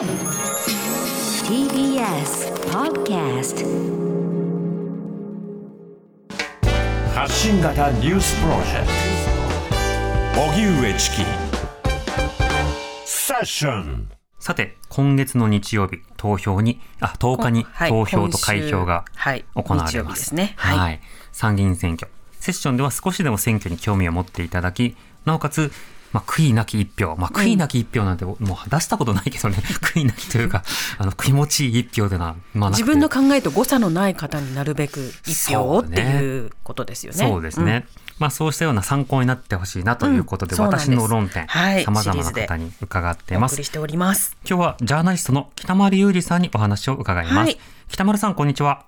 TBS Podcast 発信型ニュースプロジェクト荻上チキセッションさて、今月の日曜日、投票に、あ、10日にはい投票と開票がはい行われま。ですは。はいい参議院選挙。セッションでは少しでも選挙に興味を持っていただき、なおかつ、まあ、悔いなき一票。まあ、悔いなき一票なんて、もう出したことないけどね、悔いなきというか、あの、気持ちいい一票でな、まあ、自分の考えと誤差のない方になるべく一票をっていうことですよね。そうですね。まあそうしたような参考になってほしいなということで、うん私の論点、はい様々な方に伺ってます送り。しております。今日はジャーナリストの北丸裕二さんにお話を伺います。はい北丸さん、こんにちは。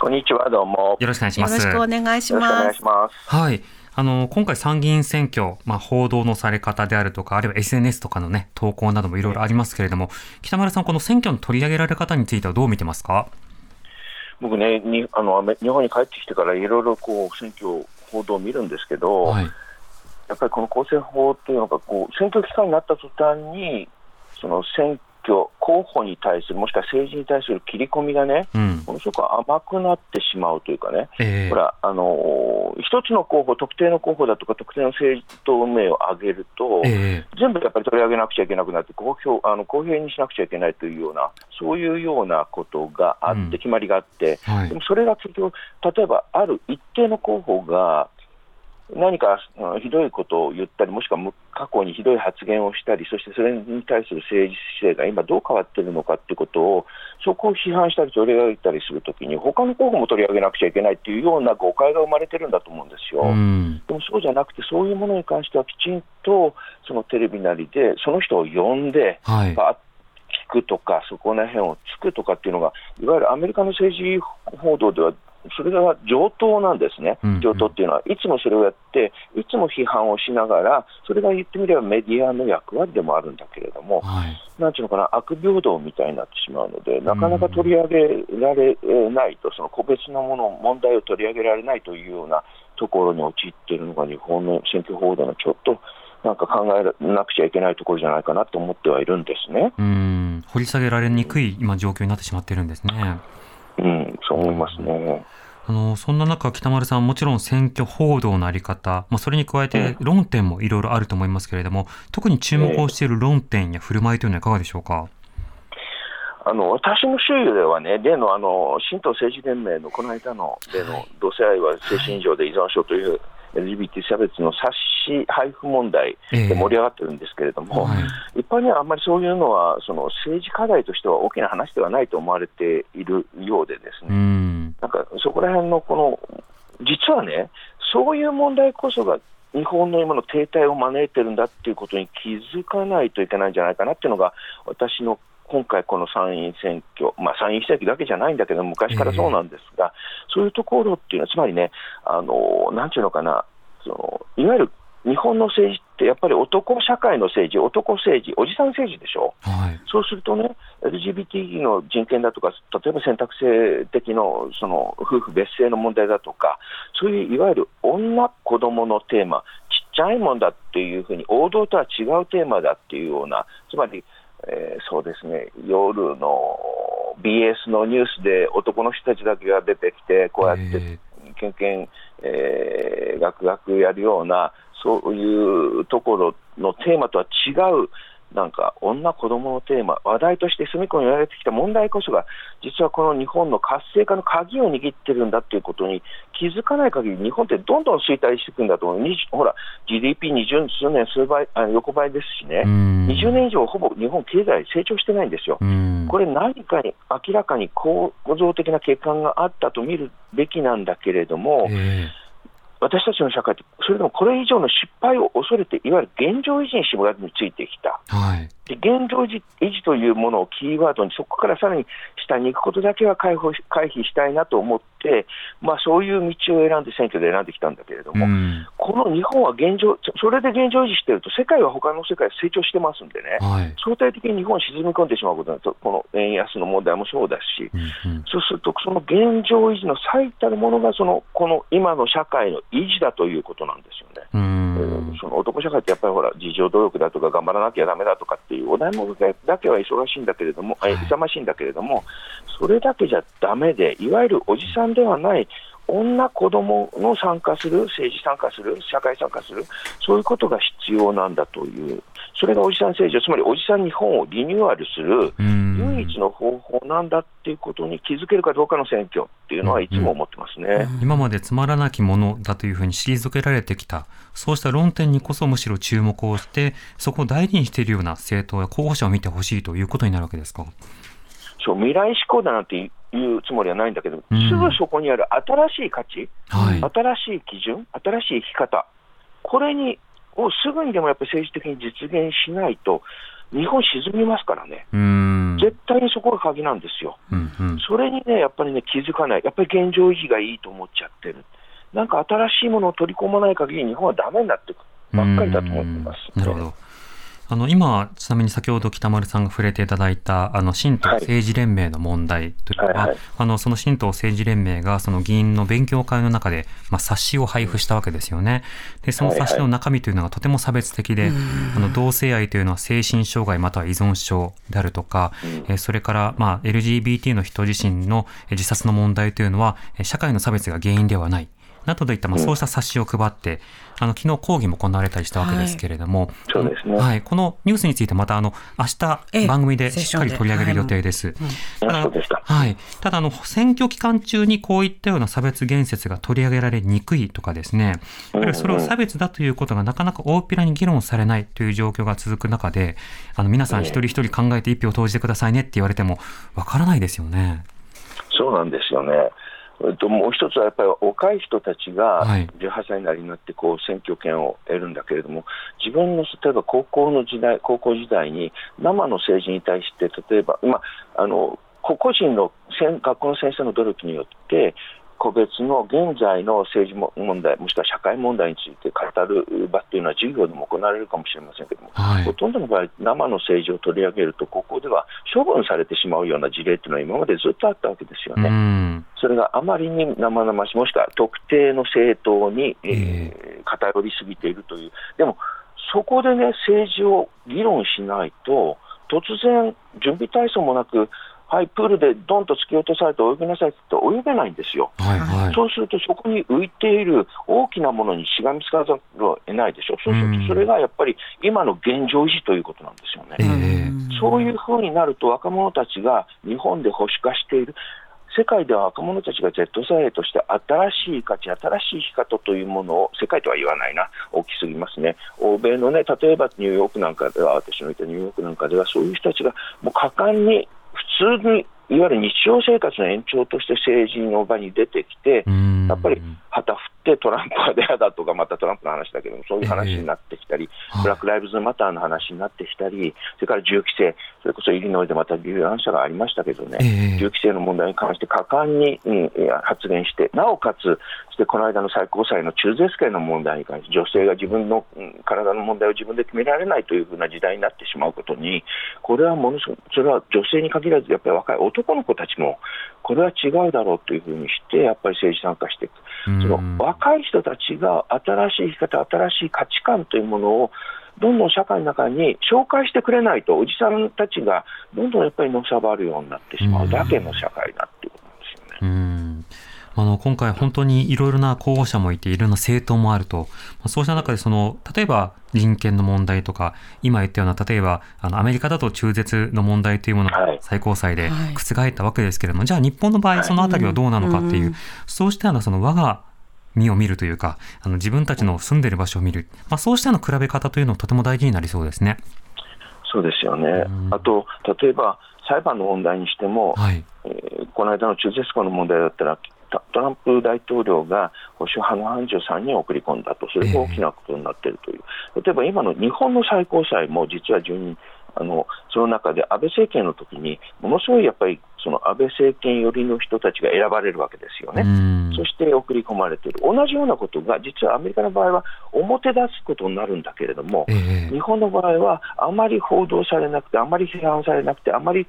こんにちは、どうも。よろしくお願いしよろます。しくお願いしよろしくお願ます。いします。はい。あの、今回参議院選挙、まあ、報道のされ方であるとか、あるいは SNS とかのね、投稿などもいろいろありますけれども、北丸さん、この選挙の取り上げられ方についてはどう見てますか？僕ね、にあの日本に帰ってきてからいろいろこう選挙報道を見るんですけど、はい。やっぱりこの公正法っていうのがこう選挙期間になった途端にその選挙候補に対するもしくは政治に対する切り込みがね、うん。ものすごく甘くなってしまうというかね。ええほら、あのー一つの候補、特定の候補だとか、特定の政党名を挙げると、え全部やっぱり取り上げなくちゃいけなくなって公表あの公平にしなくちゃいけないというような、そういうようなことがあって、うん決まりがあって、えはいでも。それが結局、例えばある一定の候補が、何かうんひどいことを言ったり、もしくはむ過去にひどい発言をしたり、そしてそれに対する政治姿勢が今どう変わっているのかということを、そこを批判したり取り上げたりするときに、他の候補も取り上げなくちゃいけないというような誤解が生まれてるんだと思うんですよ。うん。でもそうじゃなくて、そういうものに関してはきちんとそのテレビなりで、その人を呼んで、はい。聞くとか、そこら辺をつくとかっていうのが、いわゆるアメリカの政治報道では、それが上等なんですね上等っていうのは、いつもそれをやって、いつも批判をしながら、それが言ってみればメディアの役割でもあるんだけれども、はい。なんていうのかな、悪平等みたいになってしまうので、なかなか取り上げられないと、その個別のもの、問題を取り上げられないというようなところに陥っているのが、日本の選挙報道のちょっとなんか考えなくちゃいけないところじゃないかなと思ってはいるんですね。うん。掘り下げられにくい今状況になってしまっているんですね。うん、そう思いますね。あの、そんな中、北丸さん、もちろん選挙報道のあり方、まあ、それに加えて論点もいろいろあると思いますけれども、特に注目をしている論点や振る舞いというのはいかがでしょうか？あの私の周囲ではね、例のあの新党政治連盟のこの間の例の同性愛は精神異常で依存症という LGBT 差別の冊子配布問題えで盛り上がってるんですけれども、はい。一般にはあんまりそういうのはその政治課題としては大きな話ではないと思われているようでですうね、ん。なんかそこら辺のこの実はね、そういう問題こそが日本の今の停滞を招いてるんだっていうことに気づかないといけないんじゃないかなっていうのが、私の今回、この参院選挙、まあ、参院選挙だけじゃないんだけど、昔からそうなんですが、そういうところっていうのは、つまりね、あのなんていうのかな、そのいわゆる日本の政治って、やっぱり男社会の政治、男政治、おじさん政治でしょ？はい。そうするとね、LGBT の人権だとか、例えば選択性的のその夫婦別姓の問題だとか、そういういわゆる女、子供のテーマ、ちっちゃいもんだっていうふうに、王道とは違うテーマだっていうような、つまり、えーそうですね、夜の BS のニュースで男の人たちだけが出てきて、こうやってえけんけん、えー、ガクガクやるような、そういうところのテーマとは違う、なんか女、子供のテーマ、話題として隅っこに言われてきた問題こそが、実はこの日本の活性化の鍵を握ってるんだっていうことに気づかない限り、日本ってどんどん衰退していくんだと思う、20ほら、GDP20 数年数倍あ横ばいですしねう、ん。20年以上、ほぼ日本経済成長してないんですよ。うん。これ、何かに明らかに構造的な欠陥があったと見るべきなんだけれども、え私たちの社会って、それでもこれ以上の失敗を恐れて、いわゆる現状維持に絞らずについてきた。えはい。で現状維持維持というものをキーワードに、そこからさらに下に行くことだけは回避回避したいなと思って、まあ、そういう道を選んで選挙で選んできたんだけれども、うん。この日本は現状、それで現状維持してると、世界は他の世界成長してますんでね、はい。相対的に日本沈み込んでしまうことになると、この円安の問題もそうだし、うんうん。そうすると、その現状維持の最たるものがその、この今の社会の維持だということなんですよね。うん。ーその男社会ってやっぱりほら、自助努力だとか、頑張らなきゃだめだとかっていうお題目だけは忙しいんだけれども、え勇ましいんだけれども、それだけじゃだめで、いわゆるおじさんではない、女、子供の参加する、政治参加する、社会参加する、そういうことが必要なんだという、それがおじさん政治、つまりおじさん日本をリニューアルするうん唯一の方法なんだっていうことに気づけるかどうかの選挙っていうのはいつも思ってますね。今までつまらなきものだというふうに退けられてきた、そうした論点にこそむしろ注目をして、そこを大事にしているような政党や候補者を見てほしいということになるわけですか？そう未来志向だなんていうつもりはないんだけど、うんすぐそこにある新しい価値、はい。新しい基準、新しい生き方、これにをすぐにでもやっぱり政治的に実現しないと、日本沈みますからね、うん。絶対にそこが鍵なんですよ。うんうん。それにね、やっぱりね、気づかない、やっぱり現状維持がいいと思っちゃってる、なんか新しいものを取り込まない限り、日本はダメになっていくばっかりだと思ってます。うんなるほど。あの今、ちなみに先ほど北丸さんが触れていただいた、あの新党政治連盟の問題というのは、はいはい。あのその新党政治連盟がその議員の勉強会の中で、まあ、冊子を配布したわけですよね。で、その冊子の中身というのがとても差別的で、あの同性愛というのは精神障害または依存症であるとか、えーそれから、まあ、LGBT の人自身のえー自殺の問題というのは、えー社会の差別が原因ではない。などといった、まあ、そうした冊子を配って、あの、昨日講義も行われたりしたわけですけれども、そうですねはい。このニュースについてまた、あの、明ええ日番組でしっかり取り上げる予定です。ただはい。ただ、あの、選挙期間中にこういったような差別言説が取り上げられにくいとかですね、やっぱりそれを差別だということがなかなか大っぴらに議論されないという状況が続く中で、あの、皆さん一人一人考えて一票を投じてくださいねって言われても、わからないですよね。そうなんですよね。えっと、もう一つはやっぱり若い人たちがはい。18歳になりになってこう選挙権を得るんだけれども、自分の例えば高校の時代、高校時代に生の政治に対して、例えば、まあ、あの個々人の先学校の先生の努力によって、個別の現在の政治も問題、もしくは社会問題について語る場っていうのは授業でも行われるかもしれませんけれども、はいほ。とんどの場合、生の政治を取り上げると、ここでは処分されてしまうような事例っていうのは今までずっとあったわけですようね。ん。それがあまりに生々しい、もしくは特定の政党に、ええー偏りすぎているという、でもそこでね、政治を議論しないと、突然、準備体操もなく、はい、プールでドンと突き落とされて泳ぎなさいって言って泳げないんですよ。はいはい。そうすると、そこに浮いている大きなものにしがみつかざるを得ないでしょ、そうすると、それがやっぱり今の現状維持ということなんですよね。ええそういうふうになると、若者たちが日本で保守化している、世界では若者たちが Z 世代として新しい価値、新しい生き方というものを、世界とは言わないな、大きすぎますね、欧米のね、例えばニューヨークなんかでは、私のいたニューヨークなんかでは、そういう人たちがもう果敢に、普通に、いわゆる日常生活の延長として政治の場に出てきて、うん。やっぱり旗振ってトランプは嫌だとか、またトランプの話だけども、そういう話になってきたり、はいブラック・ライブズ・マターの話になってきたり、それから銃規制、それこそイリノイでまた流乱者がありましたけどね、ええ銃規制の問題に関して果敢に、発言して、なおかつ、そしてこの間の最高裁の中絶権の問題に関して、女性が自分の、うん体の問題を自分で決められないというふうな時代になってしまうことに、これはものすごく、それは女性に限らず、やっぱり若い男の子たちも、これは違うだろうというふうにして、やっぱり政治参加していく。うんその若い人たちが新しい生き方、新しい価値観というものをどんどん社会の中に紹介してくれないと、おじさんたちがどんどんやっぱりのさばるようになってしまうだけの社会だっていうことなんですよね。うん。あの今回、本当にいろいろな候補者もいて、いろんな政党もあると、まあそうした中でその、例えば人権の問題とか、今言ったような、例えばあのアメリカだと中絶の問題というものがはい。最高裁ではい。覆ったわけですけれども、じゃあ日本の場合、そのあたりはどうなのかっていう、うん。そうしたようなその我が身を見るというか、あの自分たちの住んでいる場所を見る、まあ、そうしたような比べ方というのはとても大事になりそうですね。そうですよねうん。あと、例えば裁判の問題にしても、はい。えーこの間の中絶婚の問題だったら、トトランプ大統領が保守派の判事を3人送り込んだと、それが大きなことになっているという、例えば今の日本の最高裁も実は10人、あのその中で安倍政権の時に、ものすごいやっぱりその安倍政権寄りの人たちが選ばれるわけですよね。うんそして送り込まれている、同じようなことが実はアメリカの場合は表出すことになるんだけれども、ええ日本の場合はあまり報道されなくて、あまり批判されなくて、あまり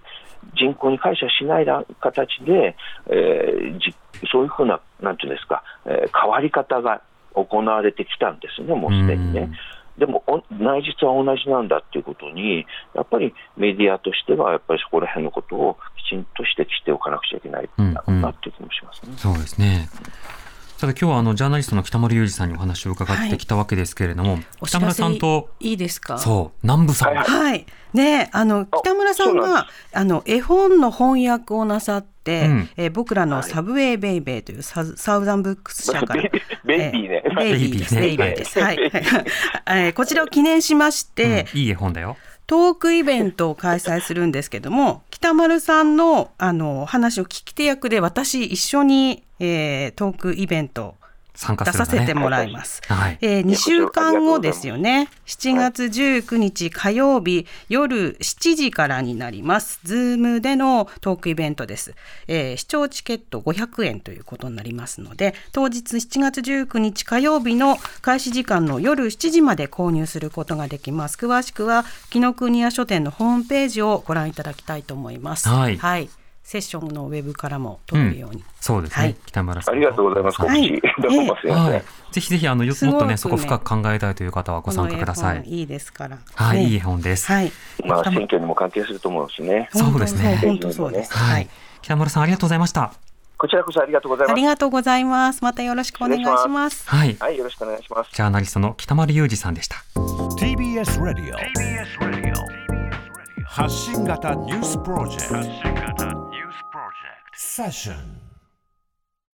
人口に感謝しない形で、えーじそういうふうな、なんていうんですか、えー変わり方が行われてきたんですね、もうすでにね。でもお内実は同じなんだっていうことに、やっぱりメディアとしては、やっぱりそこら辺のことをきちんと指摘しておかなくちゃいけないんだろうなっていう気もしますね。そうですね。さて今日はあのジャーナリストの北森裕二さんにお話を伺ってきたわけですけれども、お知らせ北村さんといいですか？そう南部さん、はいはい。ねあの北村さんそうなんがあの絵本の翻訳をなさって、うんえー僕らのサブウェイベイベーというサズサウザンブックス社からベイ ベイビーねえベイビーです。ベイベイビーねビーです。はい。えーこちらを記念しまして、うんいい絵本だよ。トークイベントを開催するんですけども 北丸さんのあの話を聞き手役で私一緒に、えートークイベント参加ね。させてもらいます。はい。えー、2週間後ですよね。7月19日火曜日夜7時からになります。ズームでのトークイベントです。えー視聴チケット500円ということになりますので、当日7月19日火曜日の開始時間の夜7時まで購入することができます。詳しくは紀ノ国屋書店のホームページをご覧いただきたいと思います。はいセッションのウェブからも撮れるように。そうですね。はい北村さん。ありがとうございます、告はい知。どうもすみません。はい。ぜひぜひあのもっとねそこ深く考えたいという方はご参加ください。いいですから。はい、ねいい絵本です。はい。まあ、北村選挙にも関係すると思うしね。そうですね本当そうです。ははいい。。北村さんありがとうございました。こちらこそありがとうございますあり。がとうございます。またよろしくお願いします。はい。はい、よろしくお願いします。ジャーナリストの北丸裕二さんでした。TBS ラディオ発信型ニュースプロジェクトセッション